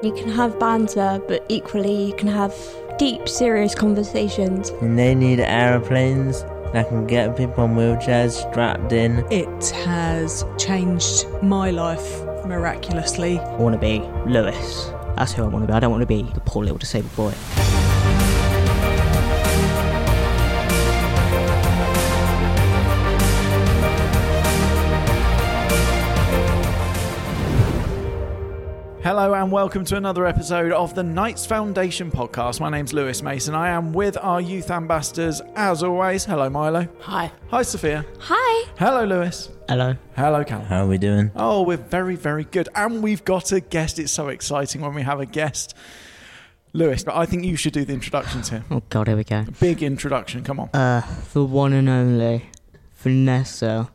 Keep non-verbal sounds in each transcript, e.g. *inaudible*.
You can have banter, but equally you can have deep, serious conversations. And they need aeroplanes that can get people in wheelchairs strapped in. It has changed my life miraculously. I want to be Lewis. That's who I want to be. I don't want to be the poor little disabled boy. Hello and welcome to another episode of the Knights Foundation podcast. My name's Lewis Mason. I am with our youth ambassadors as always. Hello, Milo. Hi. Hi, Sophia. Hi! Hello, Lewis. Hello. Hello, Callum. How are we doing? Oh, we're very, very good. And we've got a guest. It's so exciting when we have a guest. Lewis, but I think you should do the introductions here. Oh God, here we go. Big introduction. Come on. Uh, the one and only Vanessa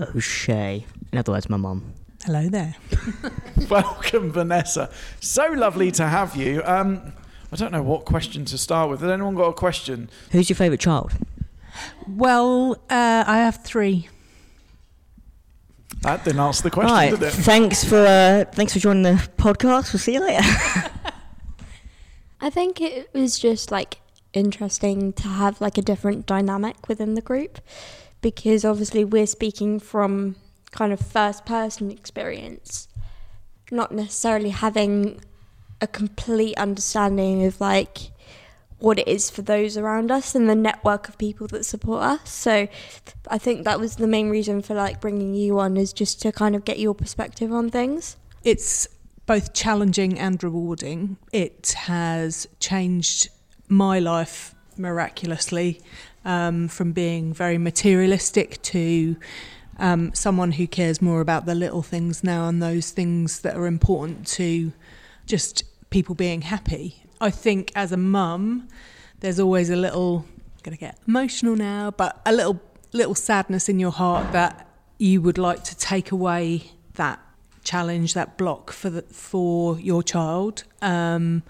O'Shea. In other words, my mum. Hello there. *laughs* Welcome, Vanessa. So lovely to have you. Um, I don't know what question to start with. Has anyone got a question? Who's your favourite child? Well, uh, I have three. That didn't answer the question, right. did it? Thanks for uh, thanks for joining the podcast. We'll see you later. *laughs* I think it was just like interesting to have like a different dynamic within the group because obviously we're speaking from kind of first person experience, not necessarily having a complete understanding of like what it is for those around us and the network of people that support us. So I think that was the main reason for like bringing you on is just to kind of get your perspective on things. It's both challenging and rewarding. It has changed my life miraculously um, from being very materialistic to um, someone who cares more about the little things now and those things that are important to just people being happy. I think as a mum, there's always a little, I'm going to get emotional now, but a little little sadness in your heart that you would like to take away that challenge, that block for the, for your child. Um,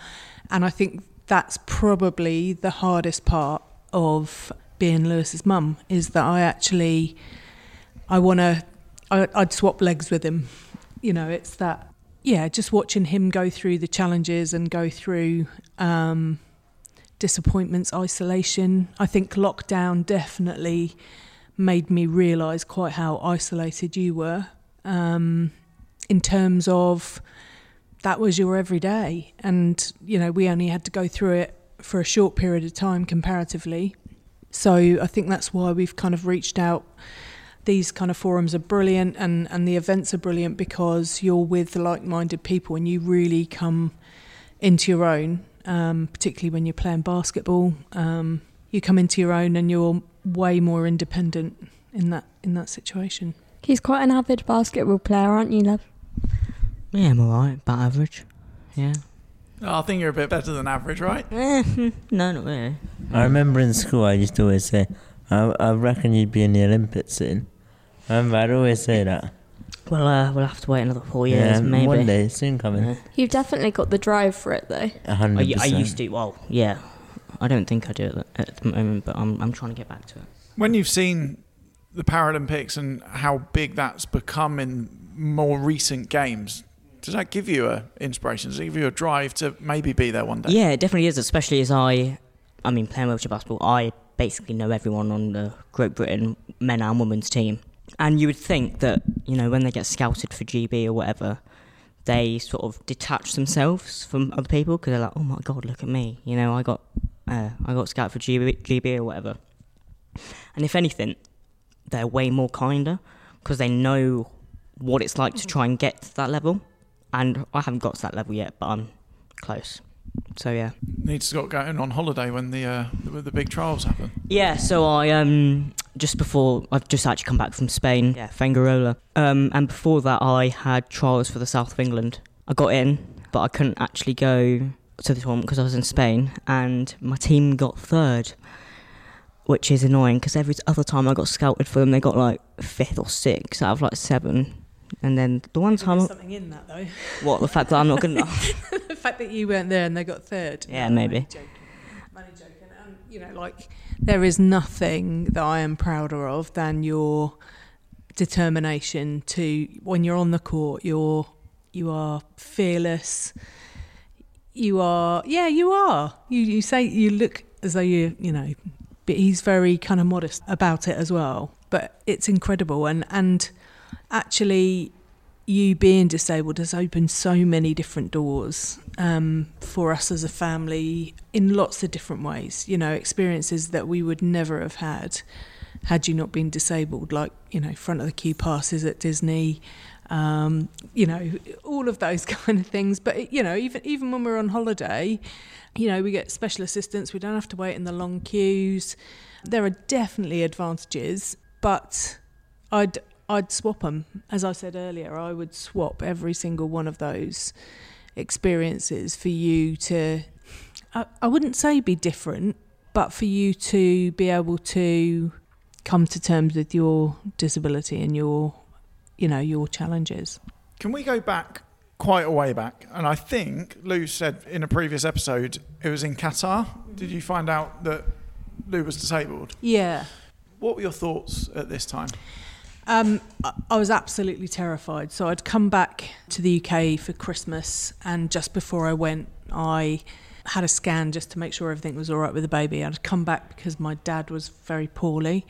and I think that's probably the hardest part of being Lewis's mum is that I actually I want to I'd swap legs with him. You know, it's that yeah, just watching him go through the challenges and go through um, disappointments, isolation. I think lockdown definitely made me realise quite how isolated you were um, in terms of that was your everyday, and you know we only had to go through it for a short period of time comparatively. So I think that's why we've kind of reached out these kind of forums are brilliant and, and the events are brilliant because you're with like minded people and you really come into your own, um, particularly when you're playing basketball. Um, you come into your own and you're way more independent in that in that situation. He's quite an avid basketball player, aren't you, love? yeah, I'm alright. but average. Yeah. Oh, I think you're a bit better than average, right? *laughs* No, not really. I remember in school I used to always say, I, I reckon you'd be in the Olympics soon. I remember I'd always say that. Well, uh, we'll have to wait another four years, yeah, maybe. one day, it's soon coming. Yeah. You've definitely got the drive for it, though. A hundred I, I percent. used to. Well, yeah. I don't think I do it at the moment, but I'm I'm trying to get back to it. When you've seen the Paralympics and how big that's become in more recent games, does that give you a inspiration? Does it give you a drive to maybe be there one day? Yeah, it definitely is, especially as I, I mean, playing wheelchair basketball, I basically know everyone on the Great Britain men and women's team. And you would think that, you know, when they get scouted for GB or whatever, they sort of detach themselves from other people because they're like, oh my God, look at me. You know, I got, uh, I got scouted for GB, GB or whatever. And if anything, they're way more kinder because they know what it's like to try and get to that level. And I haven't got to that level yet, but I'm close. So yeah. Needs to got going on holiday when the, uh, the the big trials happen. Yeah, so I um just before I've just actually come back from Spain, yeah, Fuengirola. Um, and before that I had trials for the south of England. I got in, but I couldn't actually go to the tournament because I was in Spain, and my team got third, which is annoying because every other time I got scouted for them, they got like fifth or sixth out of like seven. And then the one time, There's something in that though. what the fact that I'm not good enough. *laughs* the fact that you weren't there and they got third. Yeah, No, maybe. joking. I'm only joking. Um, you know, like there is nothing that I am prouder of than your determination to when you're on the court you're you are fearless. You are yeah you are. You you say you look as though you you know but he's very kind of modest about it as well. But it's incredible. And and actually you being disabled has opened so many different doors um, for us as a family in lots of different ways you know experiences that we would never have had had you not been disabled like you know front of the queue passes at Disney um, you know, all of those *laughs* kind of things. But you know, even even when we're on holiday, you know, we get special assistance. We don't have to wait in the long queues. There are definitely advantages, but I'd I'd swap them. As I said earlier, I would swap every single one of those experiences for you to. I, I wouldn't say be different, but for you to be able to come to terms with your disability and your you know your challenges. Can we go back quite a way back? And I think Lou said in a previous episode it was in Qatar. Did you find out that Lou was disabled? Yeah. What were your thoughts at this time? Um, I was absolutely terrified. So I'd come back to the UK for Christmas, and just before I went, I had a scan just to make sure everything was all right with the baby. I'd come back because my dad was very poorly,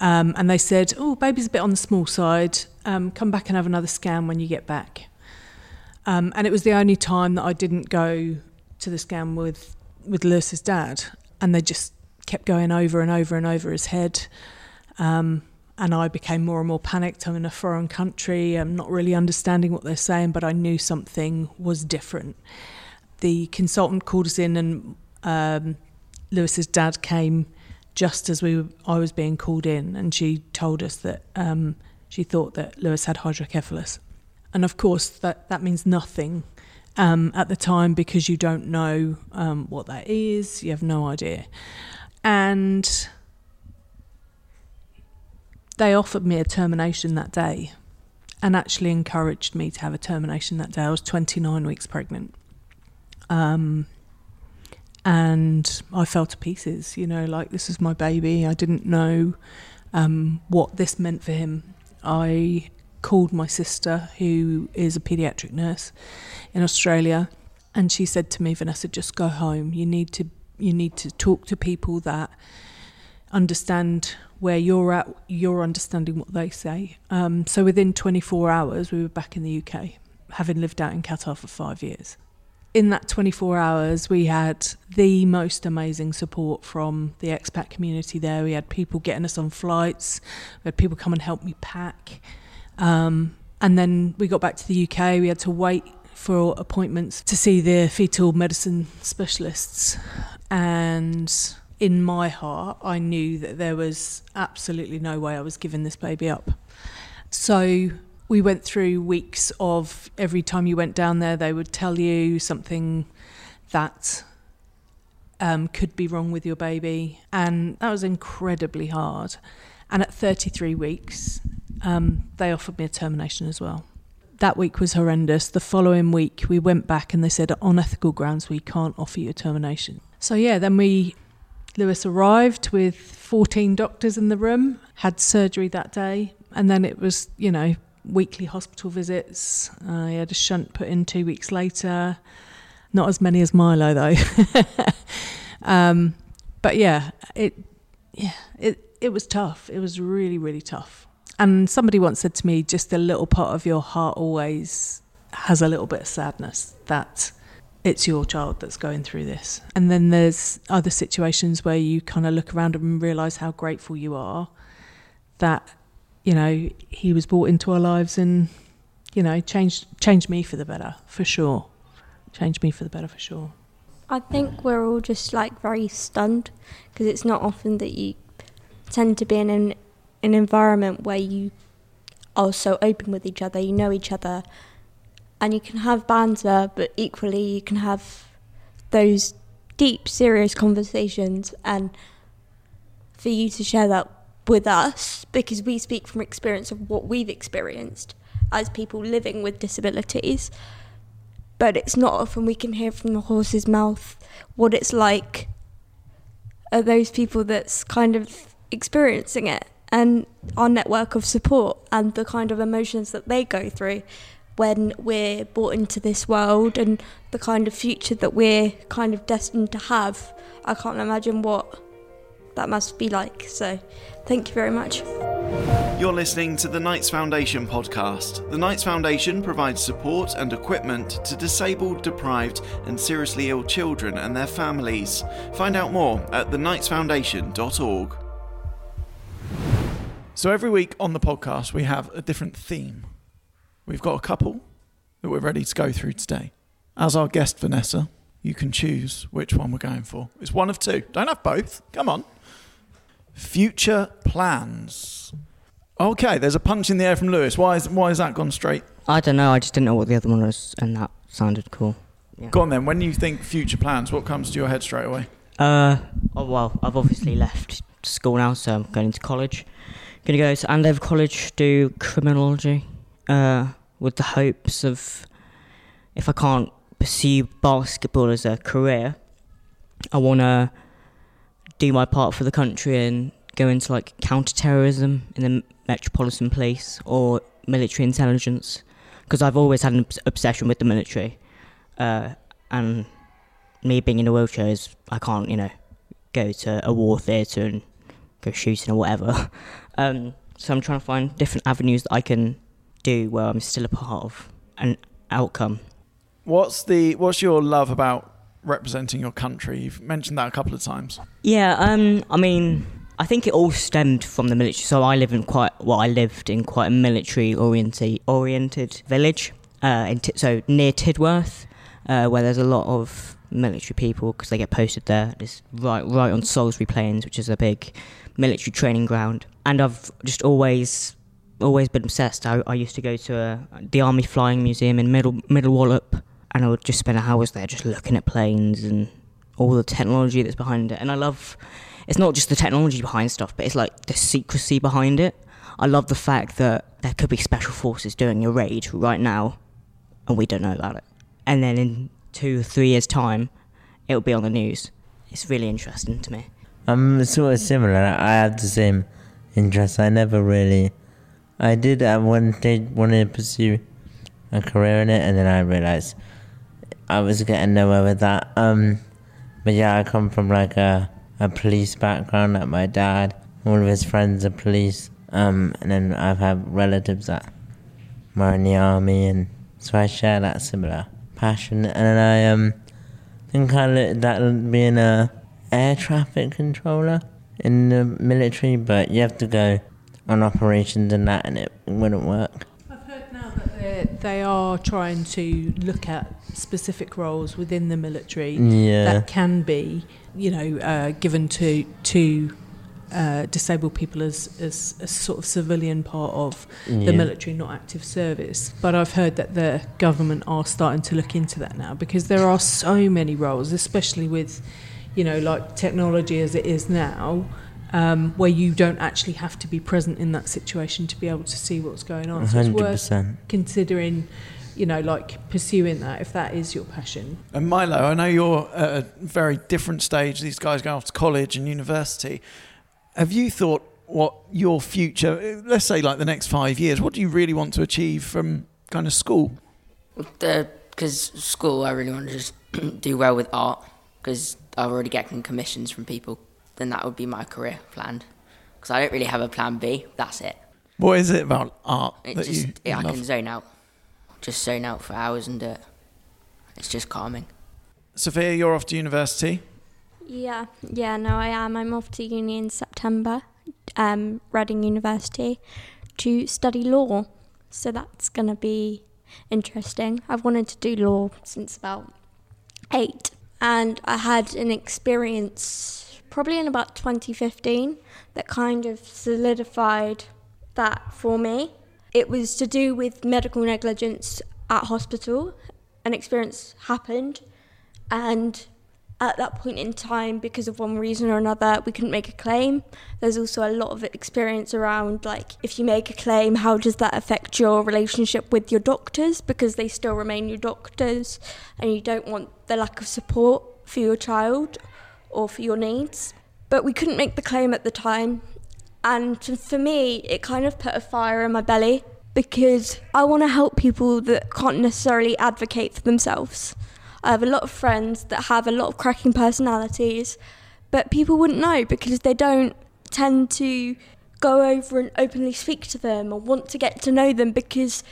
um, and they said, "Oh, baby's a bit on the small side. Um, come back and have another scan when you get back." Um, and it was the only time that I didn't go to the scan with with Lewis's dad, and they just kept going over and over and over his head. Um, and I became more and more panicked. I'm in a foreign country. I'm not really understanding what they're saying, but I knew something was different. The consultant called us in, and um, Lewis's dad came just as we were, I was being called in, and she told us that um, she thought that Lewis had hydrocephalus, and of course that that means nothing um, at the time because you don't know um, what that is. You have no idea, and they offered me a termination that day, and actually encouraged me to have a termination that day. I was 29 weeks pregnant. Um, and I fell to pieces. You know, like this is my baby. I didn't know um, what this meant for him. I called my sister, who is a paediatric nurse in Australia, and she said to me, "Vanessa, just go home. You need to you need to talk to people that understand where you're at. You're understanding what they say." Um, so within 24 hours, we were back in the UK, having lived out in Qatar for five years in that 24 hours, we had the most amazing support from the expat community there. We had people getting us on flights, we had people come and help me pack. Um, and then we got back to the UK, we had to wait for appointments to see the fetal medicine specialists. And in my heart, I knew that there was absolutely no way I was giving this baby up. So we went through weeks of every time you went down there, they would tell you something that um, could be wrong with your baby. And that was incredibly hard. And at 33 weeks, um, they offered me a termination as well. That week was horrendous. The following week, we went back and they said, on ethical grounds, we can't offer you a termination. So, yeah, then we, Lewis arrived with 14 doctors in the room, had surgery that day. And then it was, you know, weekly hospital visits. I had a shunt put in two weeks later. Not as many as Milo though. *laughs* um, but yeah, it yeah it it was tough. It was really really tough. And somebody once said to me, just a little part of your heart always has a little bit of sadness that it's your child that's going through this. And then there's other situations where you kind of look around and realize how grateful you are that you know, he was brought into our lives and, you know, changed changed me for the better, for sure. Changed me for the better, for sure. I think we're all just like very stunned because it's not often that you tend to be in an, an environment where you are so open with each other, you know each other, and you can have banter, but equally you can have those deep, serious conversations. And for you to share that with us because we speak from experience of what we've experienced as people living with disabilities. But it's not often we can hear from the horse's mouth what it's like are those people that's kind of experiencing it and our network of support and the kind of emotions that they go through when we're brought into this world and the kind of future that we're kind of destined to have. I can't imagine what that must be like. So, thank you very much. You're listening to the Knights Foundation podcast. The Knights Foundation provides support and equipment to disabled, deprived, and seriously ill children and their families. Find out more at theknightsfoundation.org. So every week on the podcast, we have a different theme. We've got a couple that we're ready to go through today. As our guest, Vanessa, you can choose which one we're going for. It's one of two. Don't have both. Come on. Future plans. Okay, there's a punch in the air from Lewis. Why is why has that gone straight? I don't know. I just didn't know what the other one was, and that sounded cool. Go on then. When you think future plans, what comes to your head straight away? Uh, oh well, I've obviously left school now, so I'm going to college. Gonna go to Andover College, do criminology, uh, with the hopes of if I can't pursue basketball as a career, I wanna do my part for the country and go into like counter-terrorism in the Metropolitan Police or military intelligence, because I've always had an obsession with the military, uh, and me being in a wheelchair is I can't, you know, go to a war theatre and go shooting or whatever. *laughs* Um, so I'm trying to find different avenues that I can do where I'm still a part of an outcome. What's the what's your love about representing your country? You've mentioned that a couple of times. Yeah, um, I mean, I think it all stemmed from the military. So I live in quite, well, I lived in quite a military oriented oriented village, uh, in Ti- so near Tidworth, uh, where there's a lot of military people because they get posted there. It's right, right on Salisbury Plains, which is a big military training ground. And I've just always, always been obsessed. I, I used to go to a, the Army Flying Museum in Middle Middle Wallop, and I would just spend hours there just looking at planes and all the technology that's behind it. And I love it's not just the technology behind stuff, but it's like the secrecy behind it. I love the fact that there could be special forces doing a raid right now, and we don't know about it. And then in two or three years' time, it'll be on the news. It's really interesting to me. Um, I'm sort of similar. I have the same interests. I never really. I did at one stage want to pursue a career in it, and then I realized I was getting nowhere with that. Um, but yeah, I come from like a a police background. Like my dad, all of his friends are police. Um, and then I've had relatives that were in the army, and so I share that similar passion. And then I um think I looked at being a air traffic controller in the military, but you have to go on operations and that, and it wouldn't work. I've heard now that they're- trying to look at specific roles within the military Yeah. that can be, you know, uh, given to to uh, disabled people as, as a sort of civilian part of the military, not active service. But I've heard that the government are starting to look into that now because there are so many roles, especially with, you know, like technology as it is now. Um, where you don't actually have to be present in that situation to be able to see what's going on. So it's hundred worth considering, you know, like pursuing that if that is your passion. And Milo, I know you're at a very different stage. These guys going off to college and university. Have you thought what your future, let's say like the next five years, what do you really want to achieve from kind of school? Because school, I really want to just *clears throat* do well with art because I already getting commissions from people. Then that would be my career planned. Because I don't really have a plan B. That's it. What is it about art It that just you yeah, I love? can zone out, just zone out for hours and do it. It's just calming. Sophia, you're off to university. Yeah, yeah, no, I am. I'm off to uni in September, um, Reading University, to study law. So that's going to be interesting. I've wanted to do law since about eight, and I had an experience probably in about 2015 that kind of solidified that for me. It was to do with medical negligence at hospital. An experience happened, and at that point in time, because of one reason or another, we couldn't make a claim. There's also a lot of experience around, like, if you make a claim, how does that affect your relationship with your doctors? Because they still remain your doctors, and you don't want the lack of support for your child or for your needs. But we couldn't make the claim at the time, And for me, it kind of put a fire in my belly because I want to help people that can't necessarily advocate for themselves. I have a lot of friends that have a lot of cracking personalities, but people wouldn't know because they don't tend to go over and openly speak to them or want to get to know them because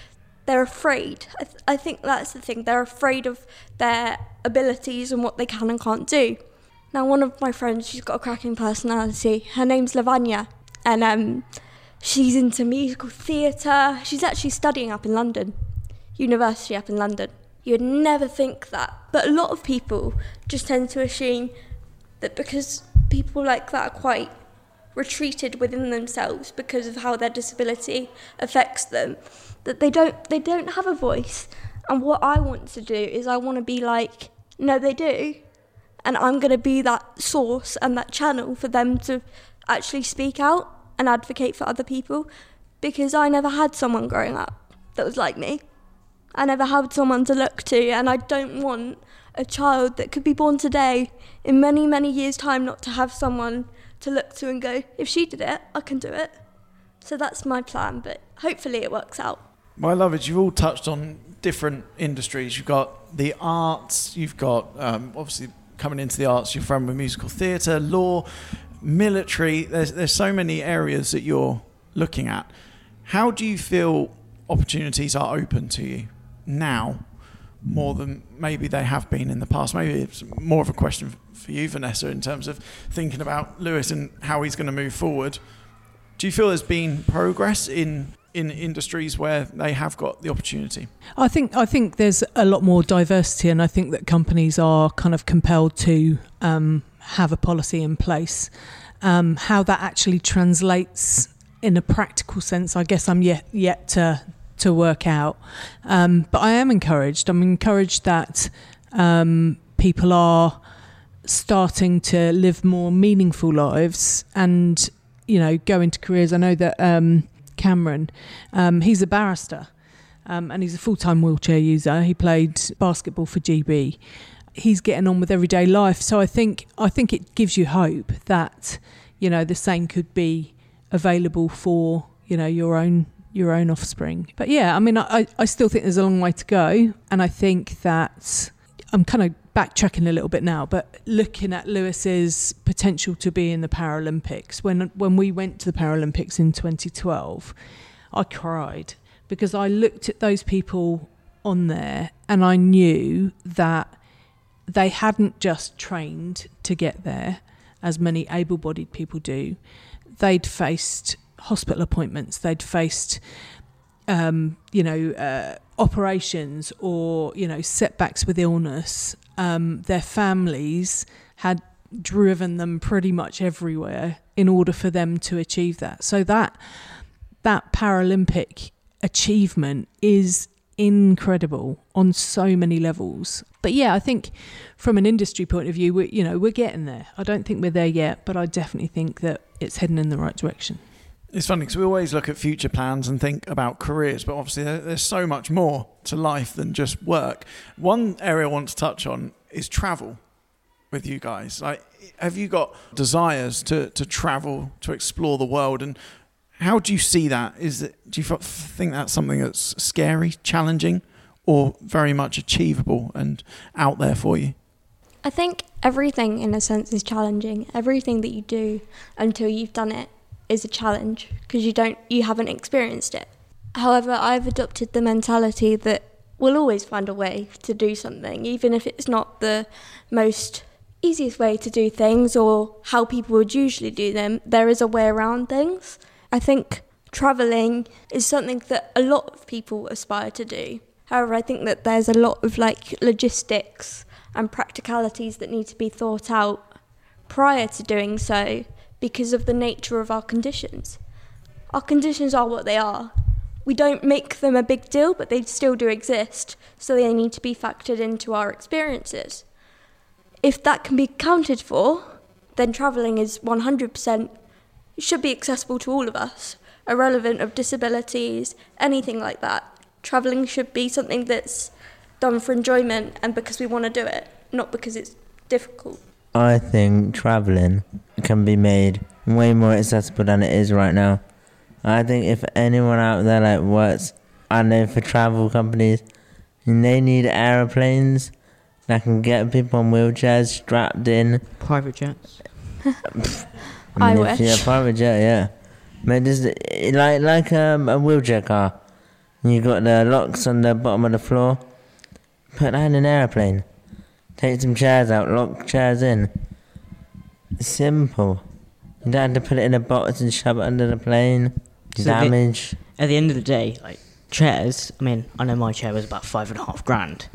they're afraid. I, th- I think that's the thing. They're afraid of their abilities and what they can and can't do. Now, one of my friends, she's got a cracking personality. Her name's Lavanya, and um, she's into musical theatre. She's actually studying up in London, university up in London. You'd never think that, but a lot of people just tend to assume that because people like that are quite retreated within themselves because of how their disability affects them, that they don't they don't have a voice. And what I want to do is I want to be like, no, they do, and I'm going to be that source and that channel for them to actually speak out and advocate for other people, because I never had someone growing up that was like me. I never had someone to look to, and I don't want a child that could be born today in many, many years' time not to have someone to look to and go, if she did it, I can do it. So that's my plan, but hopefully it works out. My I love it. You've all touched on different industries. You've got the arts, you've got um, obviously coming into the arts, you're from with musical theatre, law, military. There's, there's so many areas that you're looking at. How do you feel opportunities are open to you? now more than maybe they have been in the past. Maybe it's more of a question for you, Vanessa, in terms of thinking about Lewis and how he's going to move forward. Do you feel there's been progress in in industries where they have got the opportunity? I think I think there's a lot more diversity, and I think that companies are kind of compelled to um, have a policy in place. Um, how that actually translates in a practical sense, I guess I'm yet yet to to work out. Um, but I am encouraged. I'm encouraged that um, people are starting to live more meaningful lives and you know go into careers. I know that um, Cameron, um, he's a barrister. Um, and he's a full-time wheelchair user. He played basketball for GB. He's getting on with everyday life. So I think I think it gives you hope that you know the same could be available for you know your own your own offspring. But yeah, I mean, I, I still think there's a long way to go. And I think that I'm kind of backtracking a little bit now, but looking at Lewis's potential to be in the Paralympics, when, when we went to the Paralympics in 2012, I cried because I looked at those people on there and I knew that they hadn't just trained to get there, as many able bodied people do. They'd faced hospital appointments. They'd faced, um, you know, uh, operations or you know setbacks with illness. Um, their families had driven them pretty much everywhere in order for them to achieve that. So that that Paralympic achievement is incredible on so many levels. But yeah, I think from an industry point of view, we you know we're getting there. I don't think we're there yet, but I definitely think that it's heading in the right direction. It's funny because we always look at future plans and think about careers, but obviously there's so much more to life than just work. One area I want to touch on is travel with you guys. Like, have you got desires to, to travel, to explore the world? And how do you see that? Is it, do you think that's something that's scary, challenging, or very much achievable and out there for you? I think everything, in a sense, is challenging. Everything that you do until you've done it is a challenge because you don't you haven't experienced it. However, I've adopted the mentality that we'll always find a way to do something, even if it's not the most easiest way to do things or how people would usually do them. There is a way around things. I think traveling is something that a lot of people aspire to do. However, I think that there's a lot of like logistics and practicalities that need to be thought out prior to doing so because of the nature of our conditions. Our conditions are what they are. We don't make them a big deal, but they still do exist, so they need to be factored into our experiences. If that can be accounted for, then travelling is 100%, should be accessible to all of us, irrelevant of disabilities, anything like that. Travelling should be something that's done for enjoyment and because we want to do it, not because it's difficult. I think traveling can be made way more accessible than it is right now. I think if anyone out there like works, I know for travel companies, and they need aeroplanes that can get people in wheelchairs strapped in. Private jets. *laughs* I mean, if wish. you're private jet, yeah. But just like like um, a wheelchair car, you got the locks on the bottom of the floor. Put that in an airplane. Take some chairs out, lock chairs in. Simple. You don't have to put it in a box and shove it under the plane. So the- Damage. At the end of the day, like chairs. I mean, I know my chair was about five and a half grand,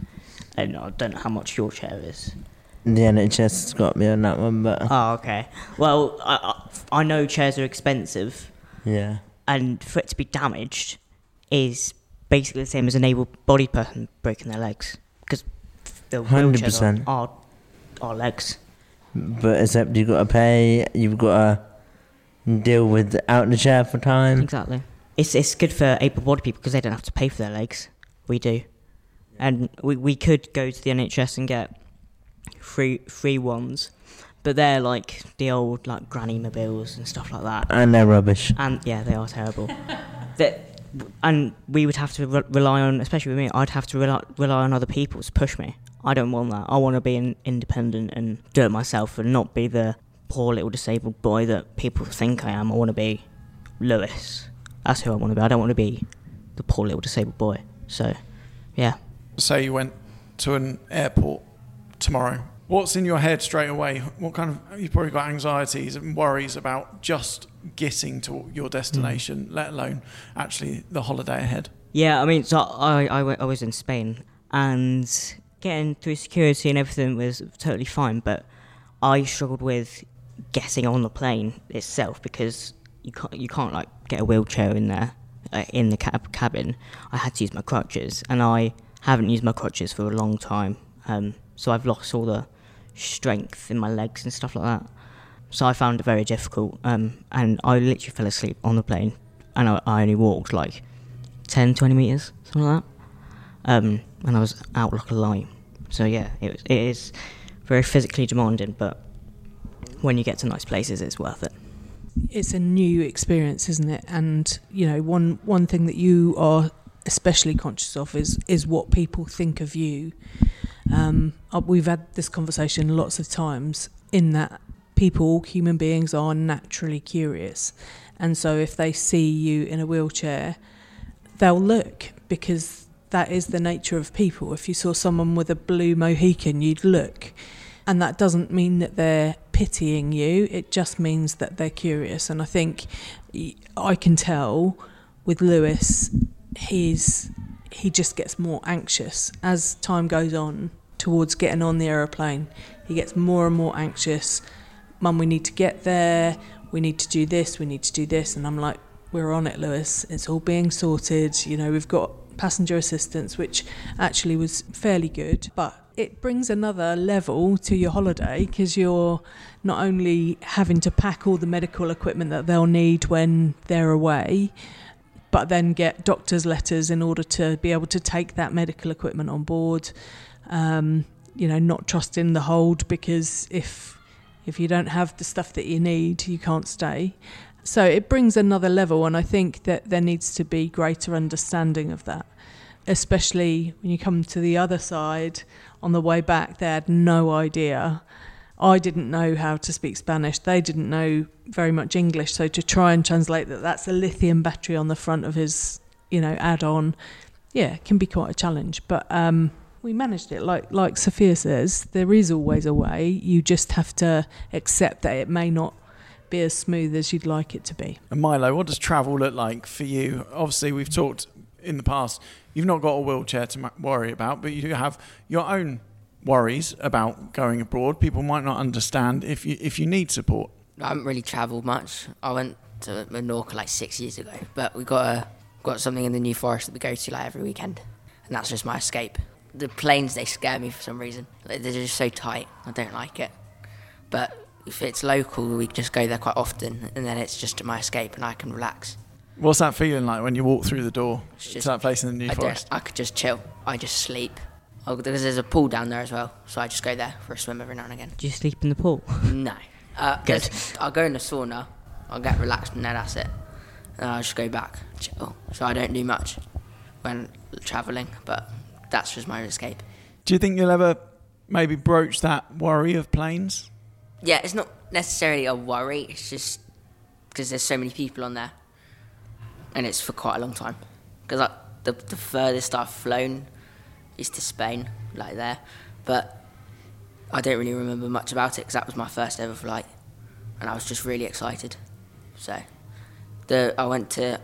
and I don't know how much your chair is. The NHS has got me on that one, but Oh, okay. Well, I, I, I know chairs are expensive, yeah. and for it to be damaged is basically the same as an able-bodied person breaking their legs because the wheelchairs are, 100%. are, are legs. But except you've got to pay, you've got to deal with out in the chair for time. Exactly. It's it's good for able-bodied people because they don't have to pay for their legs. We do, and we we could go to the NHS and get free free ones, but they're like the old like granny mobiles and stuff like that. And they're rubbish. And yeah, they are terrible. *laughs* that and we would have to re- rely on, especially with me, I'd have to rely, rely on other people to push me. I don't want that. I want to be in, independent and do it myself and not be the poor little disabled boy that people think I am. I want to be Lewis. That's who I want to be. I don't want to be the poor little disabled boy. So, yeah. Say you went to an airport tomorrow. What's in your head straight away? What kind of you've probably got anxieties and worries about just getting to your destination, mm. let alone actually the holiday ahead. Yeah, I mean, so I, I, I was in Spain and getting through security and everything was totally fine, but I struggled with getting on the plane itself because you can't, you can't like get a wheelchair in there, uh, in the cab- cabin. I had to use my crutches and I haven't used my crutches for a long time. Um, so I've lost all the strength in my legs and stuff like that. So I found it very difficult, um, and I literally fell asleep on the plane, and I, I only walked like 10, 20 meters, something like that. Um, and I was out like a light. So yeah, it, was, it is very physically demanding, but when you get to nice places, it's worth it. it's a new experience, isn't it? And you know, one one thing that you are especially conscious of is is what people think of you. Um, uh, we've had this conversation lots of times. In that, people, human beings, are naturally curious, and so if they see you in a wheelchair, they'll look because that is the nature of people. If you saw someone with a blue Mohican, you'd look. And that doesn't mean that they're pitying you, it just means that they're curious. And I think I can tell with Lewis, he's he just gets more anxious as time goes on towards getting on the aeroplane. He gets more and more anxious. Mum, we need to get there. We need to do this. We need to do this. And I'm like, we're on it, Lewis. It's all being sorted. You know, we've got passenger assistance, which actually was fairly good, but it brings another level to your holiday because you're not only having to pack all the medical equipment that they'll need when they're away, but then get doctor's letters in order to be able to take that medical equipment on board. Um, you know, not trusting the hold because if if you don't have the stuff that you need, you can't stay. So it brings another level, and I think that there needs to be greater understanding of that, especially when you come to the other side. On the way back, they had no idea. I didn't know how to speak Spanish. They didn't know very much English. So to try and translate that that's a lithium battery on the front of his, you know, add-on, yeah, can be quite a challenge. But um, we managed it. Like like Sophia says, there is always a way. You just have to accept that it may not be as smooth as you'd like it to be. And Milo, what does travel look like for you? Obviously, we've talked in the past. You've not got a wheelchair to worry about, but you do have your own worries about going abroad. People might not understand if you if you need support. I haven't really travelled much. I went to Menorca like six years ago, but we got a got something in the New Forest that we go to like every weekend, and that's just my escape. The planes they scare me for some reason. Like, they're just so tight. I don't like it. But if it's local, we just go there quite often, and then it's just my escape, and I can relax. What's that feeling like when you walk through the door It's to that place in the New I, don't, Forest? I could just chill. I just sleep. Oh, because there's a pool down there as well, so I just go there for a swim every now and again. Do you sleep in the pool? *laughs* No. Uh, Good. I'll go in the sauna, I'll get relaxed and then that's it. And I'll just go back, chill. So I don't do much when travelling, but that's just my escape. Do you think you'll ever maybe broach that worry of planes? Yeah, it's not necessarily a worry. It's just because there's so many people on there, and it's for quite a long time. Because like, the the furthest I've flown is to Spain, like there, but I don't really remember much about it because that was my first ever flight, and I was just really excited. So, the I went to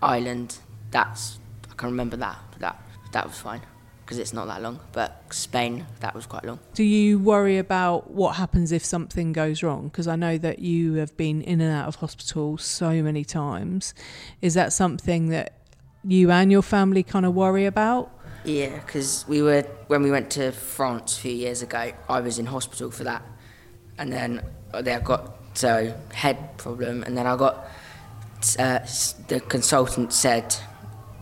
Ireland. That's I can remember that. That that was fine because it's not that long. But Spain, that was quite long. Do you worry about what happens if something goes wrong? Because I know that you have been in and out of hospital so many times. Is that something that you and your family kind of worry about? Yeah, because we were when we went to France a few years ago. I was in hospital for that, and then I got so head problem, and then I got uh, the consultant said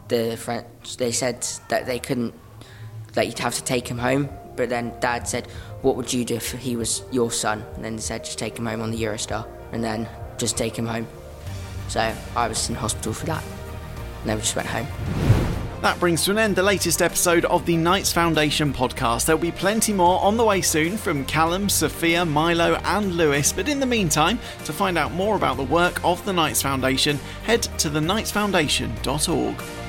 the French they said that they couldn't that you'd have to take him home. But then Dad said, "What would you do if he was your son?" And then they said, "Just take him home on the Eurostar, and then just take him home." So I was in hospital for that, and then we just went home. That brings to an end the latest episode of the Knights Foundation podcast. There'll be plenty more on the way soon from Callum, Sophia, Milo, and Lewis. But in the meantime, to find out more about the work of the Knights Foundation, head to theknightsfoundation.org.